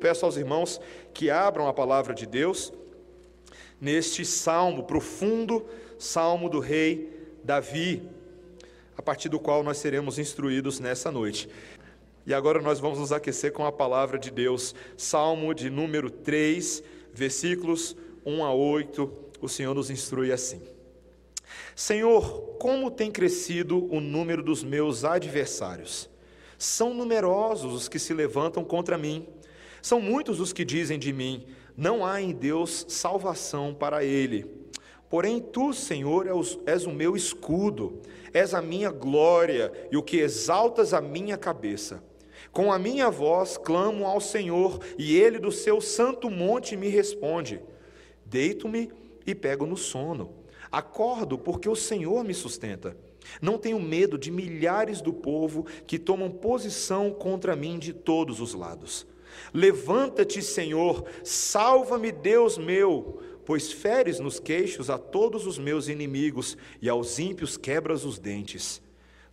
Peço aos irmãos que abram a palavra de Deus neste salmo profundo, salmo do rei Davi, a partir do qual nós seremos instruídos nessa noite. E agora nós vamos nos aquecer com a palavra de Deus, salmo de número 3, versículos 1 a 8. O Senhor nos instrui assim: Senhor, como tem crescido o número dos meus adversários? São numerosos os que se levantam contra mim. São muitos os que dizem de mim: não há em Deus salvação para ele. Porém, tu, Senhor, és o meu escudo, és a minha glória e o que exaltas a minha cabeça. Com a minha voz clamo ao Senhor, e ele do seu santo monte me responde. Deito-me e pego no sono. Acordo porque o Senhor me sustenta. Não tenho medo de milhares do povo que tomam posição contra mim de todos os lados. Levanta-te, Senhor, salva-me, Deus meu, pois feres nos queixos a todos os meus inimigos e aos ímpios quebras os dentes.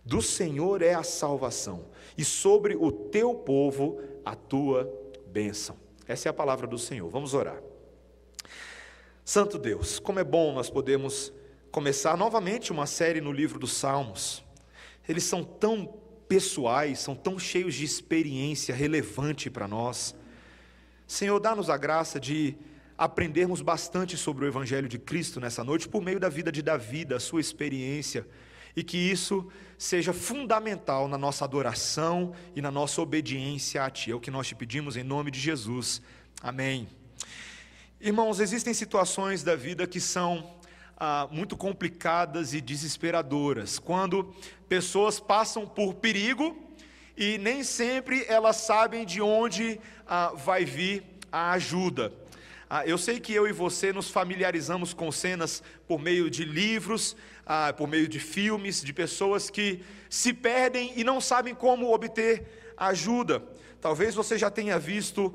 Do Senhor é a salvação, e sobre o teu povo a tua bênção. Essa é a palavra do Senhor. Vamos orar. Santo Deus, como é bom nós podemos começar novamente uma série no livro dos Salmos. Eles são tão pessoais, são tão cheios de experiência relevante para nós. Senhor, dá-nos a graça de aprendermos bastante sobre o Evangelho de Cristo nessa noite, por meio da vida de Davi, da sua experiência, e que isso seja fundamental na nossa adoração e na nossa obediência a Ti. É o que nós te pedimos em nome de Jesus. Amém. Irmãos, existem situações da vida que são ah, muito complicadas e desesperadoras, quando pessoas passam por perigo e nem sempre elas sabem de onde ah, vai vir a ajuda. Ah, eu sei que eu e você nos familiarizamos com cenas por meio de livros, ah, por meio de filmes, de pessoas que se perdem e não sabem como obter ajuda. Talvez você já tenha visto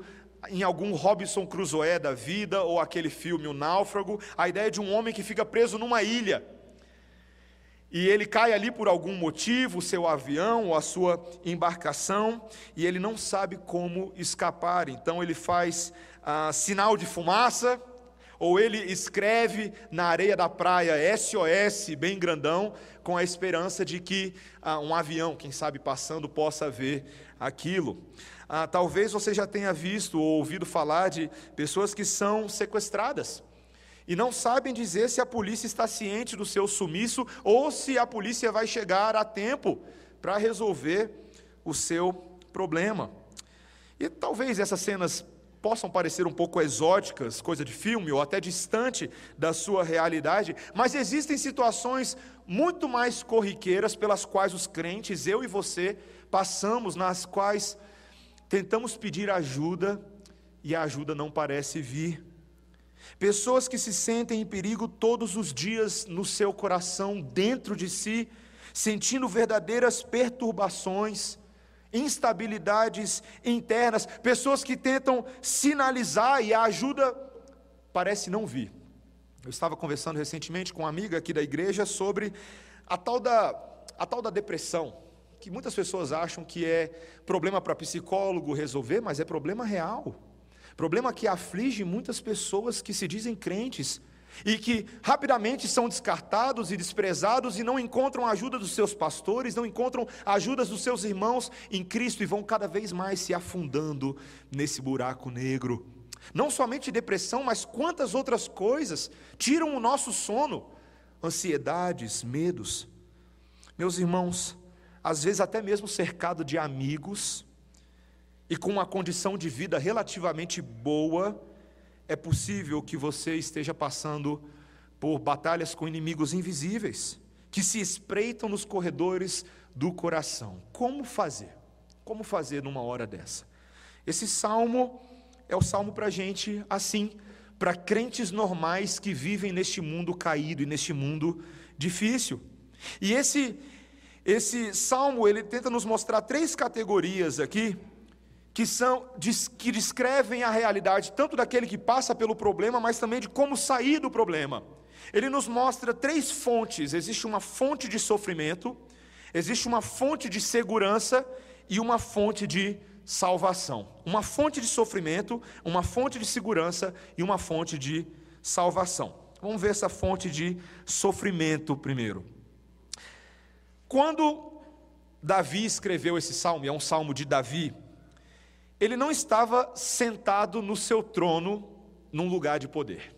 em algum Robinson Crusoe da vida, ou aquele filme O Náufrago, a ideia de um homem que fica preso numa ilha. E ele cai ali por algum motivo, o seu avião ou a sua embarcação, e ele não sabe como escapar. Então ele faz ah, sinal de fumaça, ou ele escreve na areia da praia SOS, bem grandão, com a esperança de que ah, um avião, quem sabe passando, possa ver aquilo. Ah, talvez você já tenha visto ou ouvido falar de pessoas que são sequestradas e não sabem dizer se a polícia está ciente do seu sumiço ou se a polícia vai chegar a tempo para resolver o seu problema. E talvez essas cenas possam parecer um pouco exóticas, coisa de filme ou até distante da sua realidade, mas existem situações muito mais corriqueiras pelas quais os crentes, eu e você, passamos, nas quais Tentamos pedir ajuda e a ajuda não parece vir. Pessoas que se sentem em perigo todos os dias no seu coração, dentro de si, sentindo verdadeiras perturbações, instabilidades internas, pessoas que tentam sinalizar e a ajuda parece não vir. Eu estava conversando recentemente com uma amiga aqui da igreja sobre a tal da, a tal da depressão que muitas pessoas acham que é problema para psicólogo resolver, mas é problema real. Problema que aflige muitas pessoas que se dizem crentes e que rapidamente são descartados e desprezados e não encontram ajuda dos seus pastores, não encontram a ajuda dos seus irmãos em Cristo e vão cada vez mais se afundando nesse buraco negro. Não somente depressão, mas quantas outras coisas tiram o nosso sono, ansiedades, medos. Meus irmãos, às vezes até mesmo cercado de amigos e com uma condição de vida relativamente boa, é possível que você esteja passando por batalhas com inimigos invisíveis que se espreitam nos corredores do coração. Como fazer? Como fazer numa hora dessa? Esse salmo é o salmo para gente assim, para crentes normais que vivem neste mundo caído e neste mundo difícil. E esse esse salmo ele tenta nos mostrar três categorias aqui que são que descrevem a realidade tanto daquele que passa pelo problema, mas também de como sair do problema. Ele nos mostra três fontes. Existe uma fonte de sofrimento, existe uma fonte de segurança e uma fonte de salvação. Uma fonte de sofrimento, uma fonte de segurança e uma fonte de salvação. Vamos ver essa fonte de sofrimento primeiro. Quando Davi escreveu esse salmo, e é um salmo de Davi, ele não estava sentado no seu trono num lugar de poder.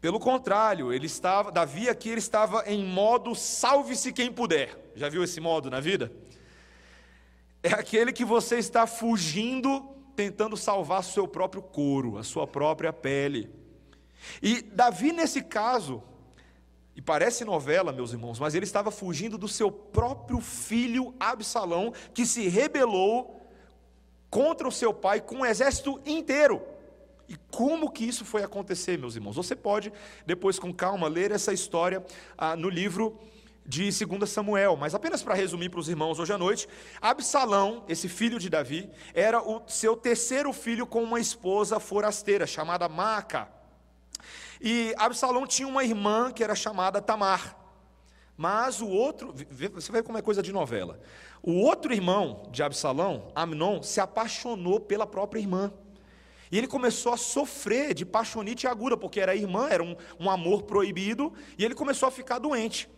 Pelo contrário, ele estava, Davi aqui ele estava em modo salve-se quem puder. Já viu esse modo na vida? É aquele que você está fugindo, tentando salvar seu próprio couro, a sua própria pele. E Davi, nesse caso, e parece novela, meus irmãos, mas ele estava fugindo do seu próprio filho Absalão, que se rebelou contra o seu pai com um exército inteiro. E como que isso foi acontecer, meus irmãos? Você pode, depois com calma, ler essa história ah, no livro de 2 Samuel, mas apenas para resumir para os irmãos hoje à noite, Absalão, esse filho de Davi, era o seu terceiro filho com uma esposa forasteira chamada Maaca. E Absalão tinha uma irmã que era chamada Tamar. Mas o outro, você vê como é coisa de novela. O outro irmão de Absalão, Amnon, se apaixonou pela própria irmã. E ele começou a sofrer de paixonite aguda, porque era irmã, era um, um amor proibido, e ele começou a ficar doente.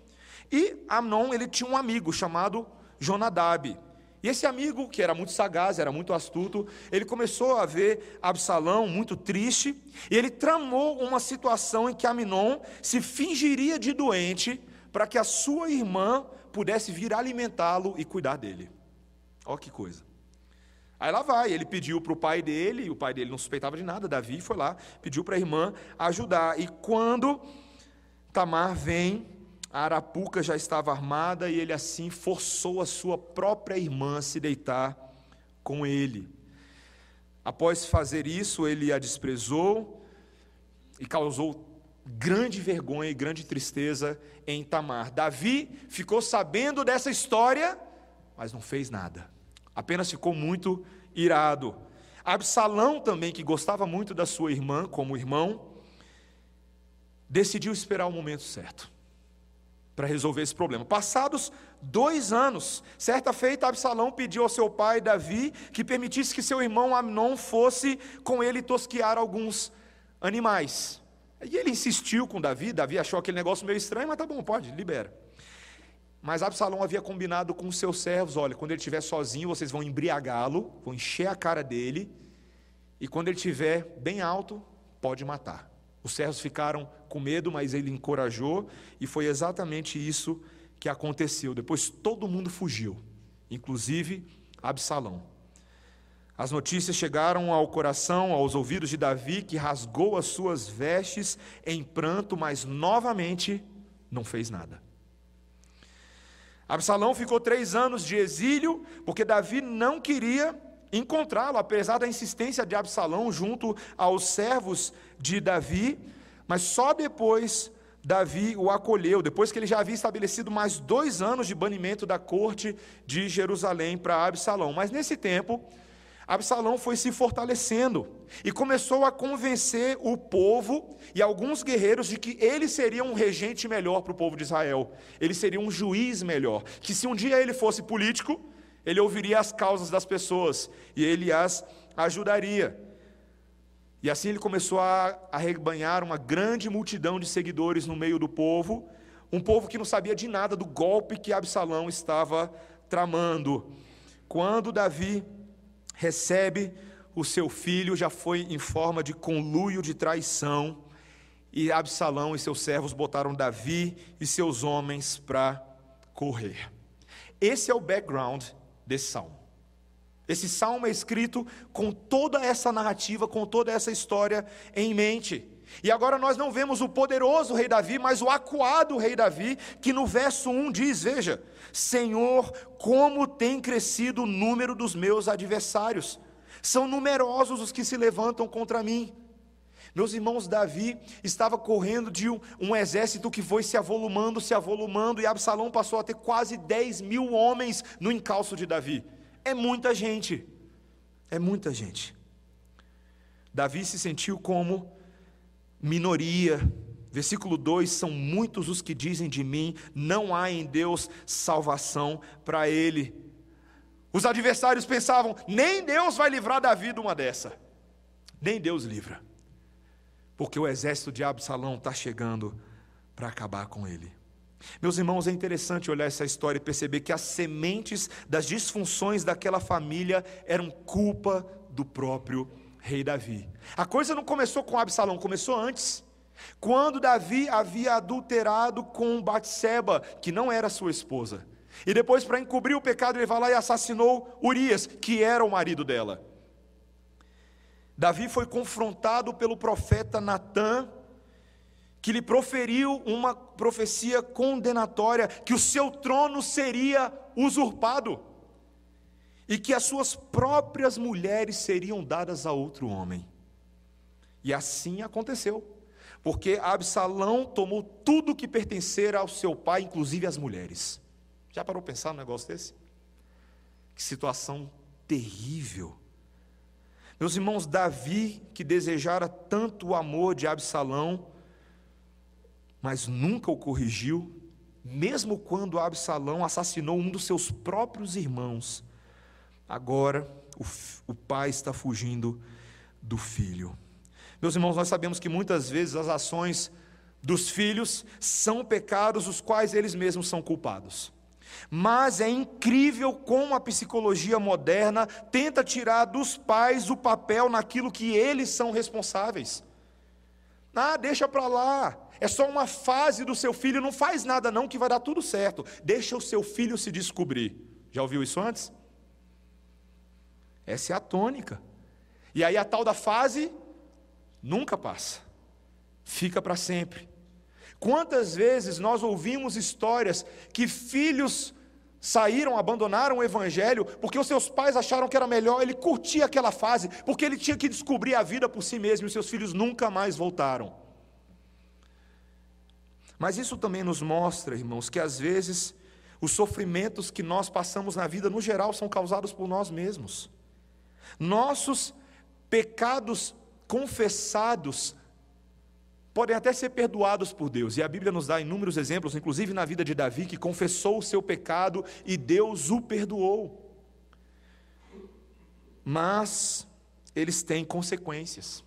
E Amnon, ele tinha um amigo chamado Jonadab. E esse amigo, que era muito sagaz, era muito astuto, ele começou a ver Absalão muito triste, e ele tramou uma situação em que Amnon se fingiria de doente para que a sua irmã pudesse vir alimentá-lo e cuidar dele. Olha que coisa. Aí lá vai, ele pediu para o pai dele, e o pai dele não suspeitava de nada, Davi foi lá, pediu para a irmã ajudar. E quando Tamar vem, a arapuca já estava armada e ele assim forçou a sua própria irmã a se deitar com ele. Após fazer isso, ele a desprezou e causou grande vergonha e grande tristeza em Tamar. Davi ficou sabendo dessa história, mas não fez nada apenas ficou muito irado. Absalão também, que gostava muito da sua irmã como irmão, decidiu esperar o momento certo para resolver esse problema. Passados dois anos, certa feita, Absalão pediu ao seu pai Davi que permitisse que seu irmão Amnon fosse com ele tosquiar alguns animais. E ele insistiu com Davi, Davi achou aquele negócio meio estranho, mas tá bom, pode, libera. Mas Absalão havia combinado com os seus servos: olha, quando ele estiver sozinho, vocês vão embriagá-lo, vão encher a cara dele, e quando ele estiver bem alto, pode matar. Os servos ficaram com medo, mas ele encorajou, e foi exatamente isso que aconteceu. Depois todo mundo fugiu, inclusive Absalão. As notícias chegaram ao coração, aos ouvidos de Davi, que rasgou as suas vestes em pranto, mas novamente não fez nada. Absalão ficou três anos de exílio, porque Davi não queria encontrá-lo, apesar da insistência de Absalão junto aos servos de Davi, mas só depois Davi o acolheu, depois que ele já havia estabelecido mais dois anos de banimento da corte de Jerusalém para Absalão. Mas nesse tempo, Absalão foi se fortalecendo e começou a convencer o povo e alguns guerreiros de que ele seria um regente melhor para o povo de Israel, ele seria um juiz melhor, que se um dia ele fosse político, ele ouviria as causas das pessoas e ele as ajudaria. E assim ele começou a arrebanhar uma grande multidão de seguidores no meio do povo, um povo que não sabia de nada do golpe que Absalão estava tramando. Quando Davi recebe o seu filho, já foi em forma de conluio de traição, e Absalão e seus servos botaram Davi e seus homens para correr. Esse é o background desse salmo. Esse salmo é escrito com toda essa narrativa, com toda essa história em mente. E agora nós não vemos o poderoso rei Davi, mas o acuado rei Davi, que no verso 1 diz: Veja, Senhor, como tem crescido o número dos meus adversários. São numerosos os que se levantam contra mim. Meus irmãos, Davi estava correndo de um, um, exército que foi se avolumando, se avolumando, e Absalão passou a ter quase 10 mil homens no encalço de Davi. É muita gente, é muita gente. Davi se sentiu como minoria, Versículo 2: São muitos os que dizem de mim, não há em Deus salvação para ele. Os adversários pensavam: nem Deus vai livrar Davi de uma dessa. Nem Deus livra. Porque o exército de Absalão está chegando para acabar com ele. Meus irmãos, é interessante olhar essa história e perceber que as sementes das disfunções daquela família eram culpa do próprio rei Davi. A coisa não começou com Absalão, começou antes. Quando Davi havia adulterado com Batseba, que não era sua esposa. E depois, para encobrir o pecado, ele vai lá e assassinou Urias, que era o marido dela. Davi foi confrontado pelo profeta Natã, que lhe proferiu uma profecia condenatória que o seu trono seria usurpado e que as suas próprias mulheres seriam dadas a outro homem. E assim aconteceu, porque Absalão tomou tudo que pertencera ao seu pai, inclusive as mulheres. Já parou para pensar num negócio desse? Que situação terrível. Meus irmãos, Davi, que desejara tanto o amor de Absalão, mas nunca o corrigiu, mesmo quando Absalão assassinou um dos seus próprios irmãos. Agora o, o pai está fugindo do filho. Meus irmãos, nós sabemos que muitas vezes as ações dos filhos são pecados os quais eles mesmos são culpados. Mas é incrível como a psicologia moderna tenta tirar dos pais o papel naquilo que eles são responsáveis. Ah, deixa para lá. É só uma fase do seu filho, não faz nada não que vai dar tudo certo. Deixa o seu filho se descobrir. Já ouviu isso antes? Essa é a tônica. E aí a tal da fase nunca passa. Fica para sempre. Quantas vezes nós ouvimos histórias que filhos saíram, abandonaram o evangelho, porque os seus pais acharam que era melhor ele curtir aquela fase, porque ele tinha que descobrir a vida por si mesmo, e os seus filhos nunca mais voltaram. Mas isso também nos mostra, irmãos, que às vezes os sofrimentos que nós passamos na vida, no geral, são causados por nós mesmos. Nossos pecados confessados podem até ser perdoados por Deus, e a Bíblia nos dá inúmeros exemplos, inclusive na vida de Davi, que confessou o seu pecado e Deus o perdoou. Mas eles têm consequências.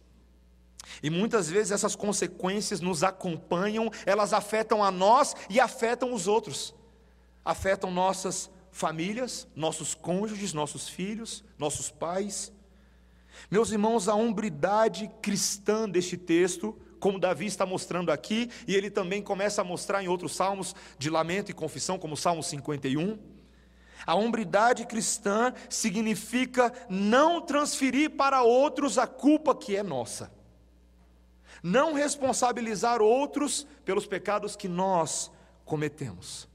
E muitas vezes essas consequências nos acompanham, elas afetam a nós e afetam os outros. Afetam nossas famílias, nossos cônjuges, nossos filhos, nossos pais. Meus irmãos, a hombridade cristã deste texto como Davi está mostrando aqui, e ele também começa a mostrar em outros salmos de lamento e confissão, como o Salmo 51. A hombridade cristã significa não transferir para outros a culpa que é nossa, não responsabilizar outros pelos pecados que nós cometemos.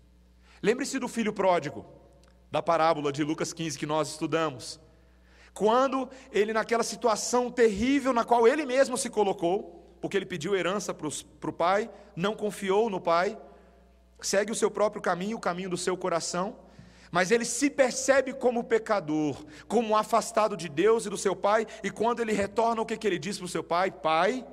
Lembre-se do filho pródigo, da parábola de Lucas 15 que nós estudamos. Quando ele, naquela situação terrível na qual ele mesmo se colocou, porque ele pediu herança para o pai, não confiou no pai, segue o seu próprio caminho, o caminho do seu coração, mas ele se percebe como pecador, como afastado de Deus e do seu pai, e quando ele retorna, o que, que ele diz para o seu pai? Pai,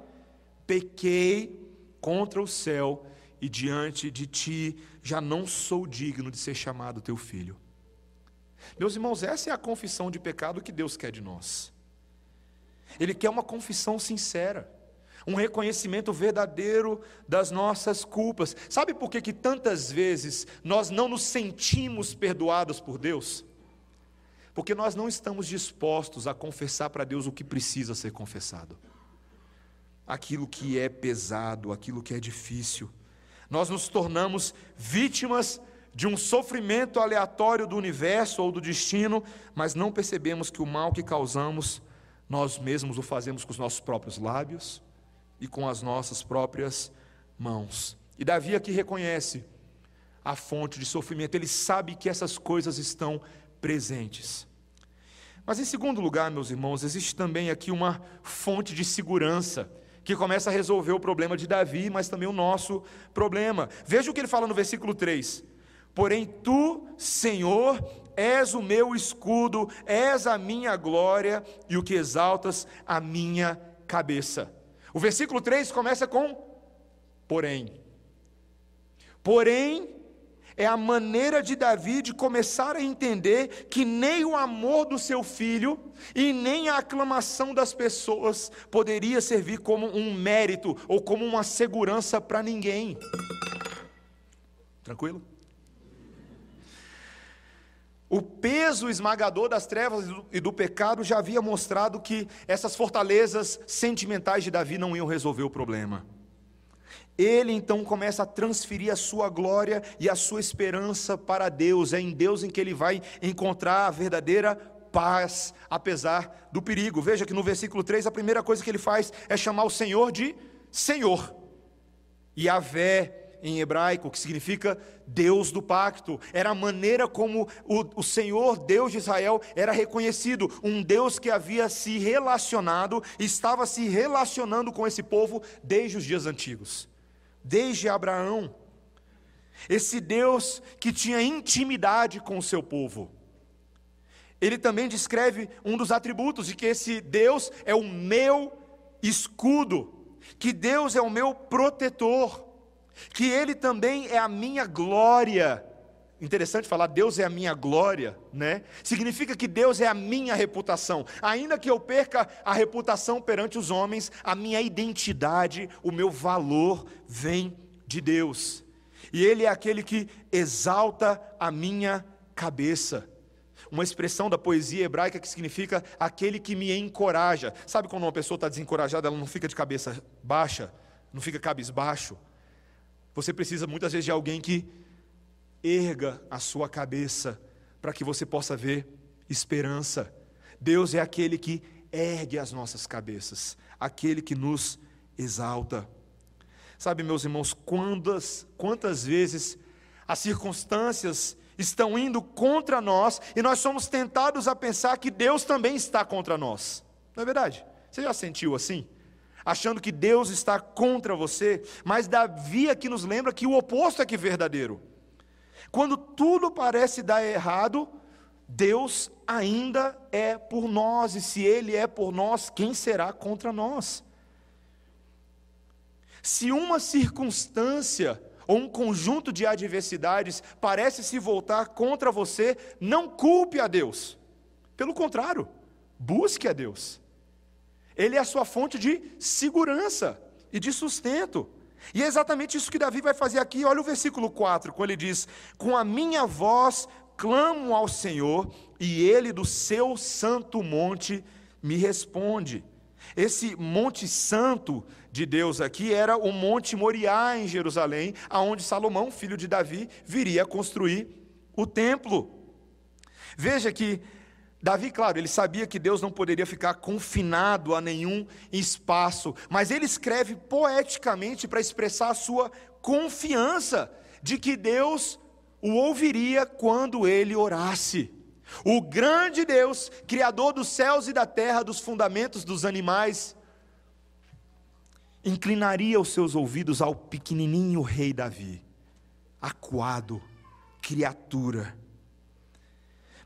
pequei contra o céu e diante de ti já não sou digno de ser chamado teu filho. Meus irmãos, essa é a confissão de pecado que Deus quer de nós. Ele quer uma confissão sincera um reconhecimento verdadeiro das nossas culpas. Sabe por que, que tantas vezes nós não nos sentimos perdoados por Deus? Porque nós não estamos dispostos a confessar para Deus o que precisa ser confessado, aquilo que é pesado, aquilo que é difícil. Nós nos tornamos vítimas de um sofrimento aleatório do universo ou do destino, mas não percebemos que o mal que causamos, nós mesmos o fazemos com os nossos próprios lábios, e com as nossas próprias mãos. E Davi aqui reconhece a fonte de sofrimento, ele sabe que essas coisas estão presentes. Mas em segundo lugar, meus irmãos, existe também aqui uma fonte de segurança que começa a resolver o problema de Davi, mas também o nosso problema. Veja o que ele fala no versículo 3: Porém, tu, Senhor, és o meu escudo, és a minha glória e o que exaltas a minha cabeça. O versículo 3 começa com porém. Porém, é a maneira de Davi de começar a entender que nem o amor do seu filho e nem a aclamação das pessoas poderia servir como um mérito ou como uma segurança para ninguém. Tranquilo? O peso esmagador das trevas e do pecado já havia mostrado que essas fortalezas sentimentais de Davi não iam resolver o problema. Ele então começa a transferir a sua glória e a sua esperança para Deus. É em Deus em que ele vai encontrar a verdadeira paz, apesar do perigo. Veja que no versículo 3, a primeira coisa que ele faz é chamar o Senhor de Senhor. E a vé em hebraico, que significa Deus do pacto. Era a maneira como o, o Senhor, Deus de Israel, era reconhecido. Um Deus que havia se relacionado, estava se relacionando com esse povo desde os dias antigos desde Abraão. Esse Deus que tinha intimidade com o seu povo. Ele também descreve um dos atributos de que esse Deus é o meu escudo, que Deus é o meu protetor, que Ele também é a minha glória. Interessante falar, Deus é a minha glória, né? Significa que Deus é a minha reputação. Ainda que eu perca a reputação perante os homens, a minha identidade, o meu valor vem de Deus. E Ele é aquele que exalta a minha cabeça. Uma expressão da poesia hebraica que significa aquele que me encoraja. Sabe quando uma pessoa está desencorajada, ela não fica de cabeça baixa, não fica cabisbaixo? Você precisa muitas vezes de alguém que erga a sua cabeça para que você possa ver esperança. Deus é aquele que ergue as nossas cabeças, aquele que nos exalta. Sabe, meus irmãos, quantas, quantas vezes as circunstâncias estão indo contra nós e nós somos tentados a pensar que Deus também está contra nós. Não é verdade? Você já sentiu assim? Achando que Deus está contra você, mas Davi aqui nos lembra que o oposto é que verdadeiro. Quando tudo parece dar errado, Deus ainda é por nós, e se Ele é por nós, quem será contra nós? Se uma circunstância ou um conjunto de adversidades parece se voltar contra você, não culpe a Deus. Pelo contrário, busque a Deus. Ele é a sua fonte de segurança e de sustento. E é exatamente isso que Davi vai fazer aqui. Olha o versículo 4, quando ele diz: Com a minha voz clamo ao Senhor, e ele do seu santo monte me responde. Esse monte santo de Deus aqui era o Monte Moriá em Jerusalém, aonde Salomão, filho de Davi, viria construir o templo. Veja que Davi, claro, ele sabia que Deus não poderia ficar confinado a nenhum espaço, mas ele escreve poeticamente para expressar a sua confiança de que Deus o ouviria quando ele orasse. O grande Deus, Criador dos céus e da terra, dos fundamentos dos animais, inclinaria os seus ouvidos ao pequenininho rei Davi, acuado, criatura.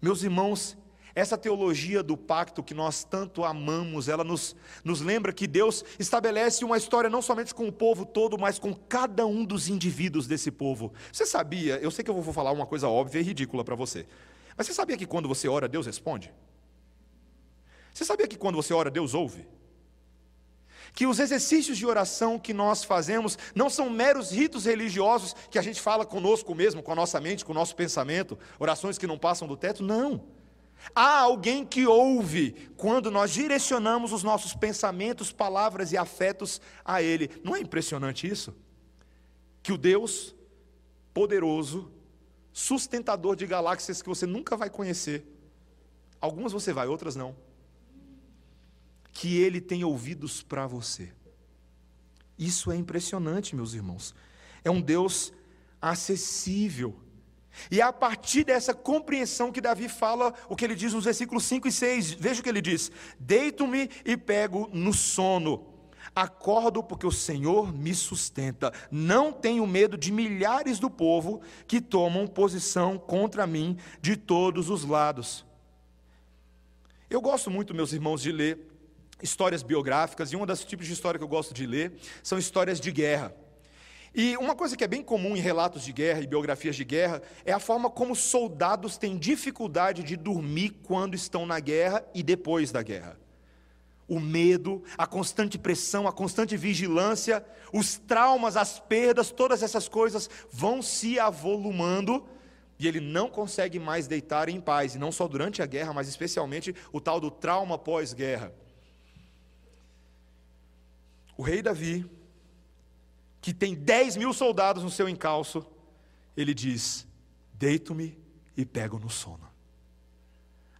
Meus irmãos, essa teologia do pacto que nós tanto amamos, ela nos, nos lembra que Deus estabelece uma história não somente com o povo todo, mas com cada um dos indivíduos desse povo. Você sabia, eu sei que eu vou falar uma coisa óbvia e ridícula para você, mas você sabia que quando você ora, Deus responde? Você sabia que quando você ora, Deus ouve? que os exercícios de oração que nós fazemos não são meros ritos religiosos que a gente fala conosco mesmo, com a nossa mente, com o nosso pensamento, orações que não passam do teto, não. Há alguém que ouve quando nós direcionamos os nossos pensamentos, palavras e afetos a Ele. Não é impressionante isso? Que o Deus poderoso, sustentador de galáxias que você nunca vai conhecer, algumas você vai, outras não, que Ele tem ouvidos para você. Isso é impressionante, meus irmãos. É um Deus acessível e é a partir dessa compreensão que Davi fala o que ele diz nos versículos 5 e 6. Veja o que ele diz: Deito-me e pego no sono. Acordo porque o Senhor me sustenta. Não tenho medo de milhares do povo que tomam posição contra mim de todos os lados. Eu gosto muito, meus irmãos, de ler histórias biográficas, e um dos tipos de história que eu gosto de ler são histórias de guerra. E uma coisa que é bem comum em relatos de guerra e biografias de guerra é a forma como soldados têm dificuldade de dormir quando estão na guerra e depois da guerra. O medo, a constante pressão, a constante vigilância, os traumas, as perdas, todas essas coisas vão se avolumando e ele não consegue mais deitar em paz, e não só durante a guerra, mas especialmente o tal do trauma pós-guerra. O rei Davi, que tem 10 mil soldados no seu encalço, ele diz: Deito-me e pego no sono.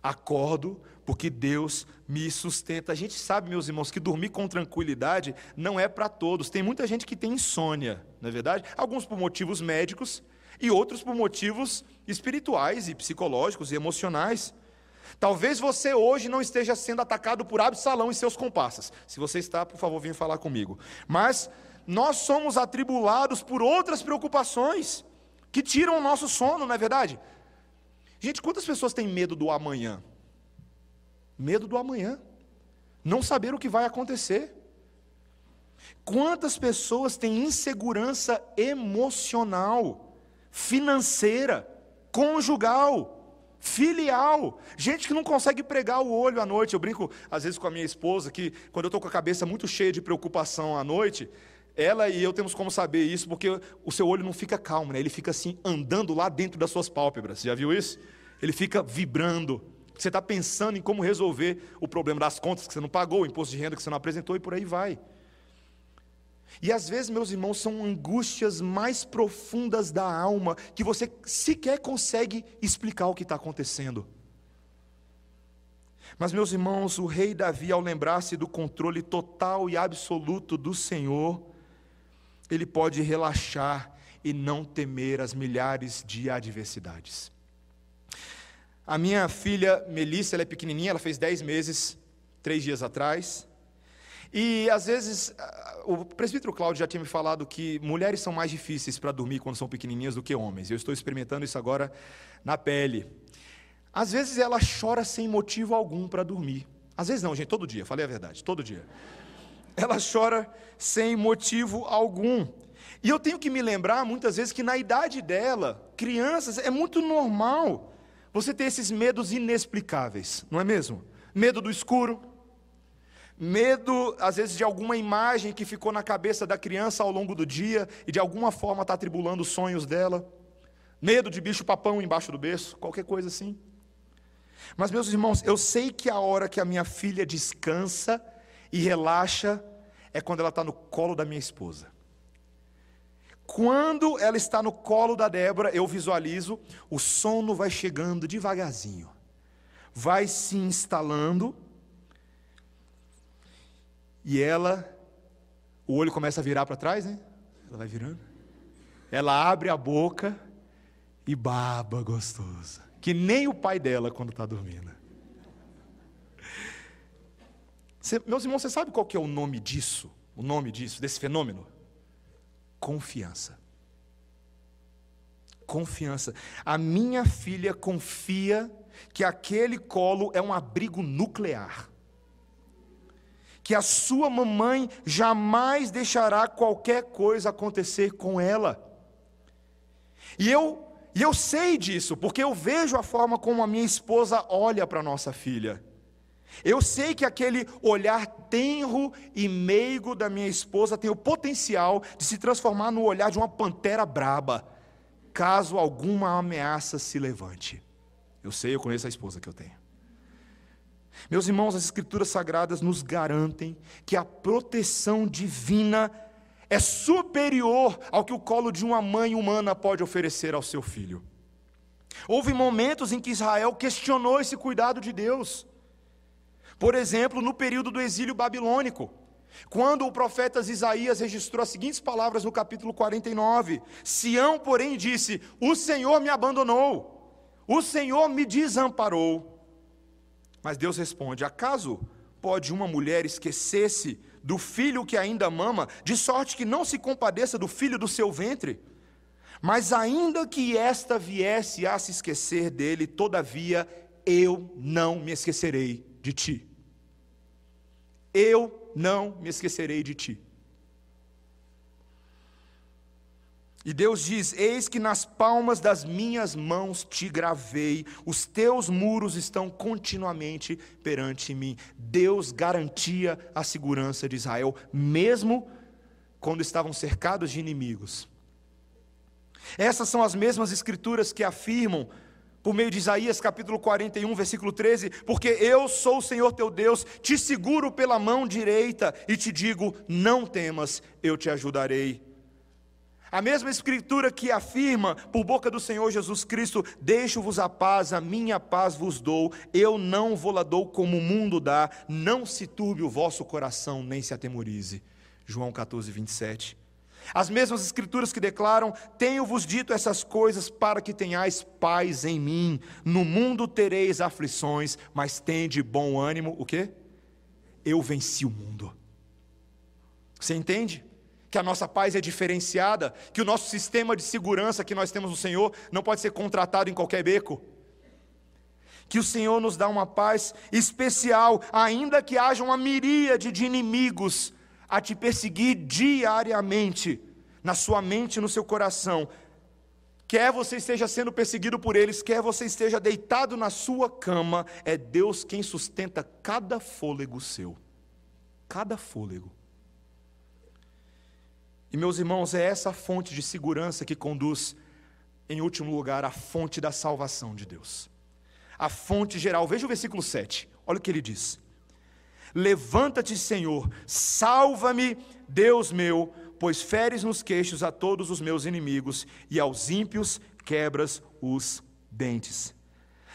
Acordo porque Deus me sustenta. A gente sabe, meus irmãos, que dormir com tranquilidade não é para todos. Tem muita gente que tem insônia, não é verdade? Alguns por motivos médicos e outros por motivos espirituais e psicológicos e emocionais. Talvez você hoje não esteja sendo atacado por Absalão e seus comparsas. Se você está, por favor, venha falar comigo. Mas nós somos atribulados por outras preocupações que tiram o nosso sono, não é verdade? Gente, quantas pessoas têm medo do amanhã? Medo do amanhã. Não saber o que vai acontecer. Quantas pessoas têm insegurança emocional, financeira, conjugal, filial. Gente que não consegue pregar o olho à noite. Eu brinco às vezes com a minha esposa que quando eu estou com a cabeça muito cheia de preocupação à noite, ela e eu temos como saber isso, porque o seu olho não fica calmo, né? ele fica assim, andando lá dentro das suas pálpebras. Já viu isso? Ele fica vibrando. Você está pensando em como resolver o problema das contas que você não pagou, o imposto de renda que você não apresentou e por aí vai. E às vezes, meus irmãos, são angústias mais profundas da alma que você sequer consegue explicar o que está acontecendo. Mas, meus irmãos, o rei Davi, ao lembrar-se do controle total e absoluto do Senhor, ele pode relaxar e não temer as milhares de adversidades. A minha filha Melissa, ela é pequenininha, ela fez 10 meses, três dias atrás. E às vezes, o presbítero Cláudio já tinha me falado que mulheres são mais difíceis para dormir quando são pequenininhas do que homens. Eu estou experimentando isso agora na pele. Às vezes ela chora sem motivo algum para dormir. Às vezes não, gente, todo dia, falei a verdade, todo dia ela chora sem motivo algum. E eu tenho que me lembrar muitas vezes que na idade dela, crianças, é muito normal você ter esses medos inexplicáveis, não é mesmo? Medo do escuro, medo, às vezes, de alguma imagem que ficou na cabeça da criança ao longo do dia e de alguma forma está atribulando os sonhos dela, medo de bicho-papão embaixo do berço, qualquer coisa assim. Mas, meus irmãos, eu sei que a hora que a minha filha descansa e relaxa é quando ela está no colo da minha esposa. Quando ela está no colo da Débora, eu visualizo, o sono vai chegando devagarzinho, vai se instalando, e ela, o olho começa a virar para trás, né? Ela vai virando. Ela abre a boca e baba gostoso, que nem o pai dela quando está dormindo. Você, meus irmãos, você sabe qual que é o nome disso? O nome disso, desse fenômeno? Confiança. Confiança. A minha filha confia que aquele colo é um abrigo nuclear. Que a sua mamãe jamais deixará qualquer coisa acontecer com ela. E eu, e eu sei disso, porque eu vejo a forma como a minha esposa olha para nossa filha. Eu sei que aquele olhar tenro e meigo da minha esposa tem o potencial de se transformar no olhar de uma pantera braba, caso alguma ameaça se levante. Eu sei, eu conheço a esposa que eu tenho. Meus irmãos, as Escrituras Sagradas nos garantem que a proteção divina é superior ao que o colo de uma mãe humana pode oferecer ao seu filho. Houve momentos em que Israel questionou esse cuidado de Deus. Por exemplo, no período do exílio babilônico, quando o profeta Isaías registrou as seguintes palavras no capítulo 49: Sião, porém, disse: O Senhor me abandonou, o Senhor me desamparou. Mas Deus responde: Acaso pode uma mulher esquecer-se do filho que ainda mama, de sorte que não se compadeça do filho do seu ventre? Mas ainda que esta viesse a se esquecer dele, todavia eu não me esquecerei de ti eu não me esquecerei de ti. E Deus diz: Eis que nas palmas das minhas mãos te gravei, os teus muros estão continuamente perante mim. Deus garantia a segurança de Israel, mesmo quando estavam cercados de inimigos. Essas são as mesmas escrituras que afirmam, por meio de Isaías capítulo 41, versículo 13: Porque eu sou o Senhor teu Deus, te seguro pela mão direita e te digo: Não temas, eu te ajudarei. A mesma escritura que afirma por boca do Senhor Jesus Cristo: Deixo-vos a paz, a minha paz vos dou, eu não vou lá dou como o mundo dá, não se turbe o vosso coração, nem se atemorize. João 14, 27. As mesmas escrituras que declaram: Tenho-vos dito essas coisas para que tenhais paz em mim. No mundo tereis aflições, mas tende bom ânimo. O quê? Eu venci o mundo. Você entende? que a nossa paz é diferenciada, que o nosso sistema de segurança que nós temos no Senhor não pode ser contratado em qualquer beco. Que o Senhor nos dá uma paz especial, ainda que haja uma miríade de inimigos a te perseguir diariamente, na sua mente e no seu coração. Quer você esteja sendo perseguido por eles, quer você esteja deitado na sua cama, é Deus quem sustenta cada fôlego seu. Cada fôlego. E meus irmãos, é essa fonte de segurança que conduz, em último lugar, à fonte da salvação de Deus. A fonte geral. Veja o versículo 7. Olha o que ele diz: Levanta-te, Senhor, salva-me, Deus meu, pois feres nos queixos a todos os meus inimigos e aos ímpios quebras os dentes.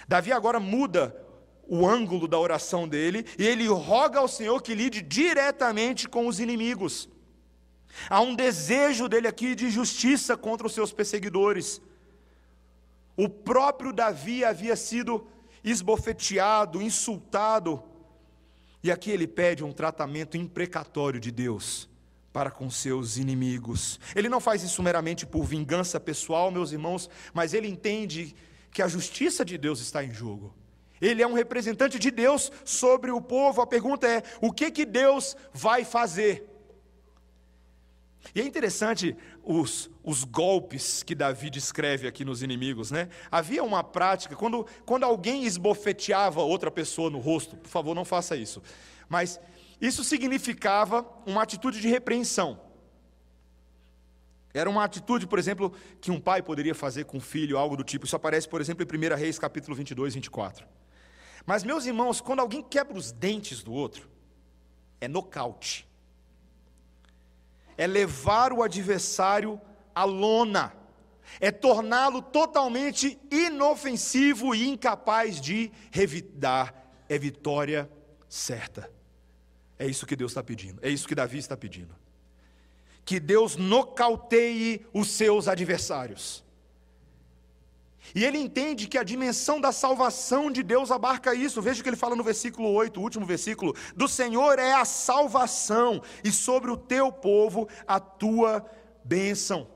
Davi agora muda o ângulo da oração dele e ele roga ao Senhor que lide diretamente com os inimigos. Há um desejo dele aqui de justiça contra os seus perseguidores. O próprio Davi havia sido esbofeteado, insultado, e aqui ele pede um tratamento imprecatório de Deus para com seus inimigos. Ele não faz isso meramente por vingança pessoal, meus irmãos, mas ele entende que a justiça de Deus está em jogo. Ele é um representante de Deus sobre o povo. A pergunta é: o que que Deus vai fazer? E é interessante os, os golpes que Davi descreve aqui nos inimigos, né? Havia uma prática, quando, quando alguém esbofeteava outra pessoa no rosto, por favor, não faça isso, mas isso significava uma atitude de repreensão. Era uma atitude, por exemplo, que um pai poderia fazer com o filho, algo do tipo. Isso aparece, por exemplo, em 1 Reis, capítulo 22, 24. Mas, meus irmãos, quando alguém quebra os dentes do outro, é nocaute é levar o adversário à lona, é torná-lo totalmente inofensivo e incapaz de revidar. É vitória certa. É isso que Deus está pedindo, é isso que Davi está pedindo. Que Deus nocauteie os seus adversários. E ele entende que a dimensão da salvação de Deus abarca isso. Veja o que ele fala no versículo 8, o último versículo: Do Senhor é a salvação, e sobre o teu povo a tua bênção.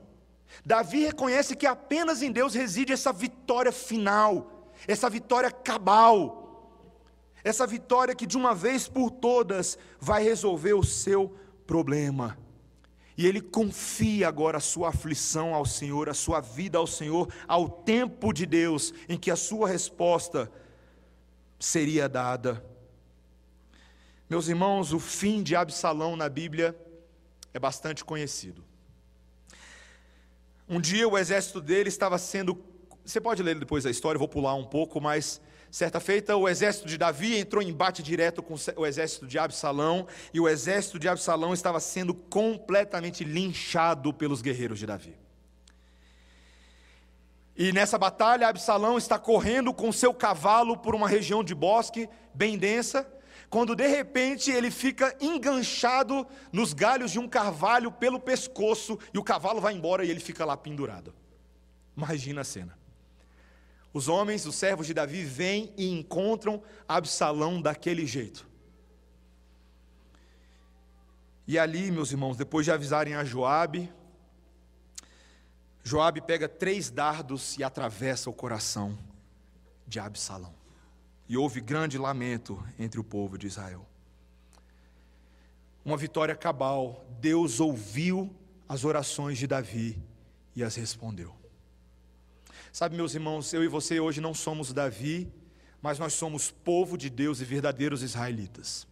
Davi reconhece que apenas em Deus reside essa vitória final, essa vitória cabal, essa vitória que de uma vez por todas vai resolver o seu problema. E ele confia agora a sua aflição ao Senhor, a sua vida ao Senhor, ao tempo de Deus, em que a sua resposta seria dada. Meus irmãos, o fim de Absalão na Bíblia é bastante conhecido. Um dia o exército dele estava sendo. Você pode ler depois a história, vou pular um pouco, mas Certa feita, o exército de Davi entrou em embate direto com o exército de Absalão, e o exército de Absalão estava sendo completamente linchado pelos guerreiros de Davi. E nessa batalha, Absalão está correndo com seu cavalo por uma região de bosque bem densa, quando de repente ele fica enganchado nos galhos de um carvalho pelo pescoço, e o cavalo vai embora e ele fica lá pendurado. Imagina a cena. Os homens, os servos de Davi, vêm e encontram Absalão daquele jeito. E ali, meus irmãos, depois de avisarem a Joabe, Joabe pega três dardos e atravessa o coração de Absalão. E houve grande lamento entre o povo de Israel. Uma vitória cabal. Deus ouviu as orações de Davi e as respondeu. Sabe, meus irmãos, eu e você hoje não somos Davi, mas nós somos povo de Deus e verdadeiros israelitas.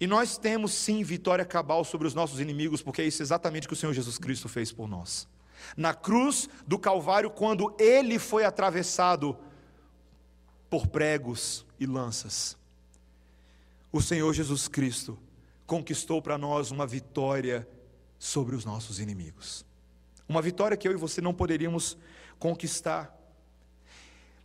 E nós temos sim vitória cabal sobre os nossos inimigos, porque é isso exatamente que o Senhor Jesus Cristo fez por nós. Na cruz do Calvário, quando ele foi atravessado por pregos e lanças, o Senhor Jesus Cristo conquistou para nós uma vitória sobre os nossos inimigos. Uma vitória que eu e você não poderíamos conquistar.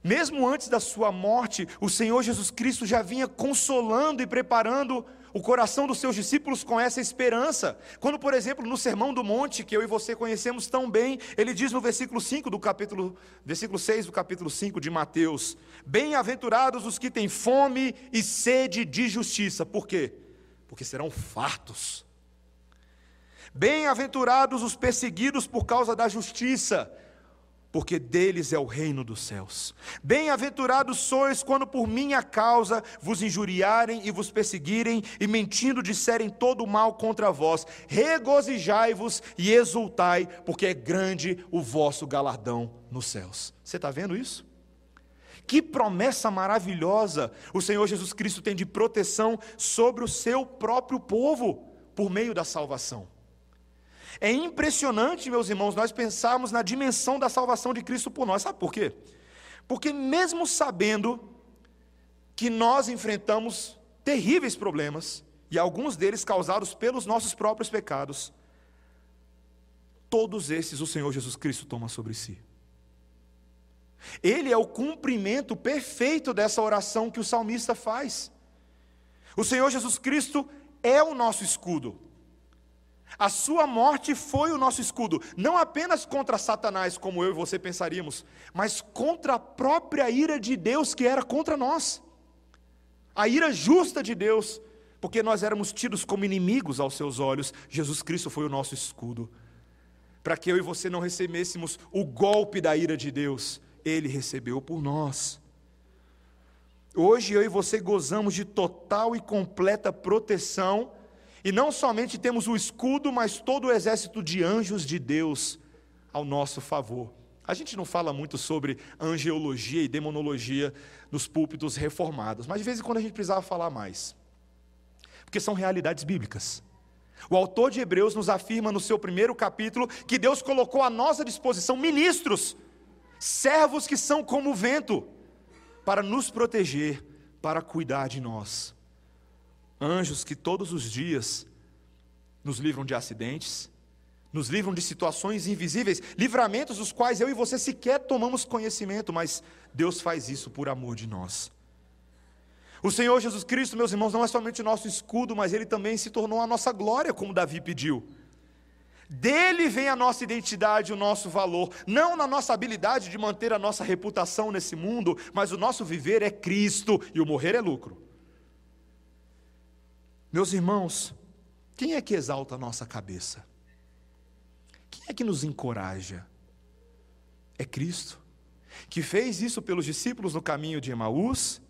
Mesmo antes da sua morte, o Senhor Jesus Cristo já vinha consolando e preparando o coração dos seus discípulos com essa esperança. Quando, por exemplo, no Sermão do Monte, que eu e você conhecemos tão bem, ele diz no versículo 5 do capítulo, versículo 6 do capítulo 5 de Mateus: Bem-aventurados os que têm fome e sede de justiça. Por quê? Porque serão fartos. Bem-aventurados os perseguidos por causa da justiça, porque deles é o reino dos céus. Bem-aventurados sois quando por minha causa vos injuriarem e vos perseguirem e mentindo disserem todo o mal contra vós. Regozijai-vos e exultai, porque é grande o vosso galardão nos céus. Você está vendo isso? Que promessa maravilhosa o Senhor Jesus Cristo tem de proteção sobre o seu próprio povo por meio da salvação. É impressionante, meus irmãos, nós pensarmos na dimensão da salvação de Cristo por nós. Sabe por quê? Porque, mesmo sabendo que nós enfrentamos terríveis problemas, e alguns deles causados pelos nossos próprios pecados, todos esses o Senhor Jesus Cristo toma sobre si. Ele é o cumprimento perfeito dessa oração que o salmista faz. O Senhor Jesus Cristo é o nosso escudo. A sua morte foi o nosso escudo, não apenas contra Satanás, como eu e você pensaríamos, mas contra a própria ira de Deus que era contra nós. A ira justa de Deus, porque nós éramos tidos como inimigos aos seus olhos, Jesus Cristo foi o nosso escudo. Para que eu e você não recebêssemos o golpe da ira de Deus, ele recebeu por nós. Hoje eu e você gozamos de total e completa proteção e não somente temos o escudo, mas todo o exército de anjos de Deus ao nosso favor. A gente não fala muito sobre angeologia e demonologia nos púlpitos reformados, mas de vez em quando a gente precisava falar mais. Porque são realidades bíblicas. O autor de Hebreus nos afirma no seu primeiro capítulo que Deus colocou à nossa disposição ministros, servos que são como o vento, para nos proteger, para cuidar de nós. Anjos que todos os dias nos livram de acidentes, nos livram de situações invisíveis, livramentos dos quais eu e você sequer tomamos conhecimento, mas Deus faz isso por amor de nós. O Senhor Jesus Cristo, meus irmãos, não é somente nosso escudo, mas ele também se tornou a nossa glória, como Davi pediu. Dele vem a nossa identidade, o nosso valor, não na nossa habilidade de manter a nossa reputação nesse mundo, mas o nosso viver é Cristo e o morrer é lucro. Meus irmãos, quem é que exalta a nossa cabeça? Quem é que nos encoraja? É Cristo, que fez isso pelos discípulos no caminho de Emaús,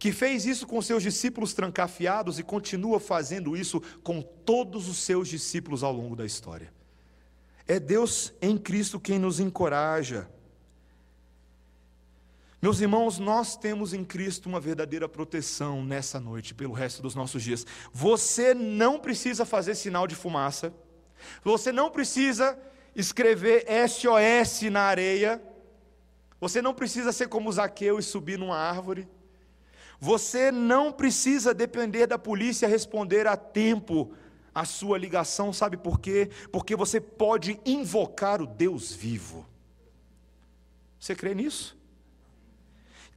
que fez isso com seus discípulos trancafiados e continua fazendo isso com todos os seus discípulos ao longo da história. É Deus em Cristo quem nos encoraja. Meus irmãos, nós temos em Cristo uma verdadeira proteção nessa noite, pelo resto dos nossos dias. Você não precisa fazer sinal de fumaça, você não precisa escrever SOS na areia, você não precisa ser como Zaqueu e subir numa árvore, você não precisa depender da polícia responder a tempo a sua ligação, sabe por quê? Porque você pode invocar o Deus vivo. Você crê nisso?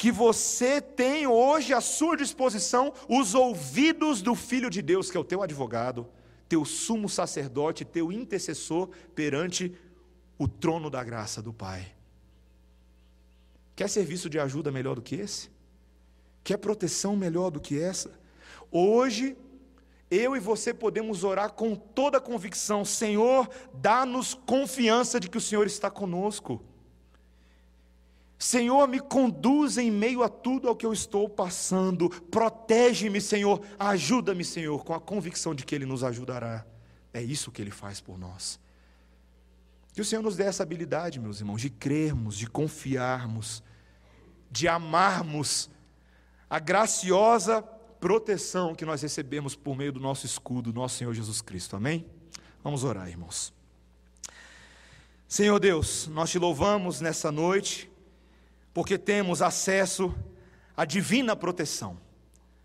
Que você tem hoje à sua disposição os ouvidos do Filho de Deus, que é o teu advogado, teu sumo sacerdote, teu intercessor perante o trono da graça do Pai. Quer serviço de ajuda melhor do que esse? Quer proteção melhor do que essa? Hoje, eu e você podemos orar com toda a convicção: Senhor, dá-nos confiança de que o Senhor está conosco. Senhor, me conduz em meio a tudo ao que eu estou passando. Protege-me, Senhor. Ajuda-me, Senhor, com a convicção de que Ele nos ajudará. É isso que Ele faz por nós. Que o Senhor nos dê essa habilidade, meus irmãos, de crermos, de confiarmos, de amarmos a graciosa proteção que nós recebemos por meio do nosso escudo, nosso Senhor Jesus Cristo. Amém? Vamos orar, irmãos. Senhor Deus, nós te louvamos nessa noite, porque temos acesso à divina proteção,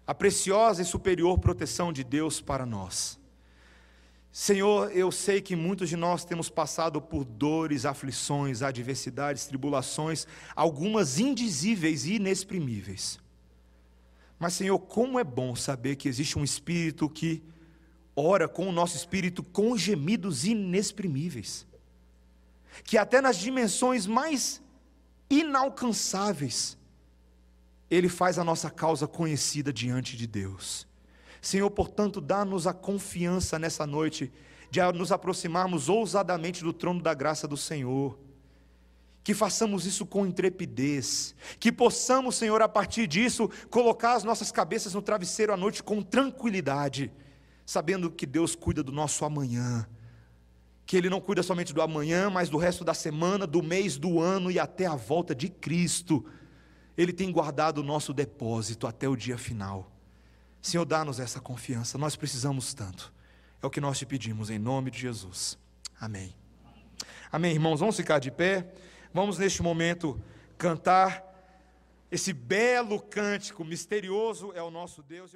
a preciosa e superior proteção de Deus para nós. Senhor, eu sei que muitos de nós temos passado por dores, aflições, adversidades, tribulações, algumas indizíveis e inexprimíveis. Mas, Senhor, como é bom saber que existe um Espírito que ora com o nosso espírito com gemidos inexprimíveis, que até nas dimensões mais inalcançáveis, Ele faz a nossa causa conhecida diante de Deus. Senhor, portanto, dá-nos a confiança nessa noite de nos aproximarmos ousadamente do trono da graça do Senhor. Que façamos isso com intrepidez, que possamos, Senhor, a partir disso, colocar as nossas cabeças no travesseiro à noite com tranquilidade, sabendo que Deus cuida do nosso amanhã, que Ele não cuida somente do amanhã, mas do resto da semana, do mês, do ano e até a volta de Cristo. Ele tem guardado o nosso depósito até o dia final. Senhor, dá-nos essa confiança, nós precisamos tanto. É o que nós te pedimos, em nome de Jesus. Amém. Amém, irmãos, vamos ficar de pé. Vamos neste momento cantar esse belo cântico misterioso é o nosso Deus.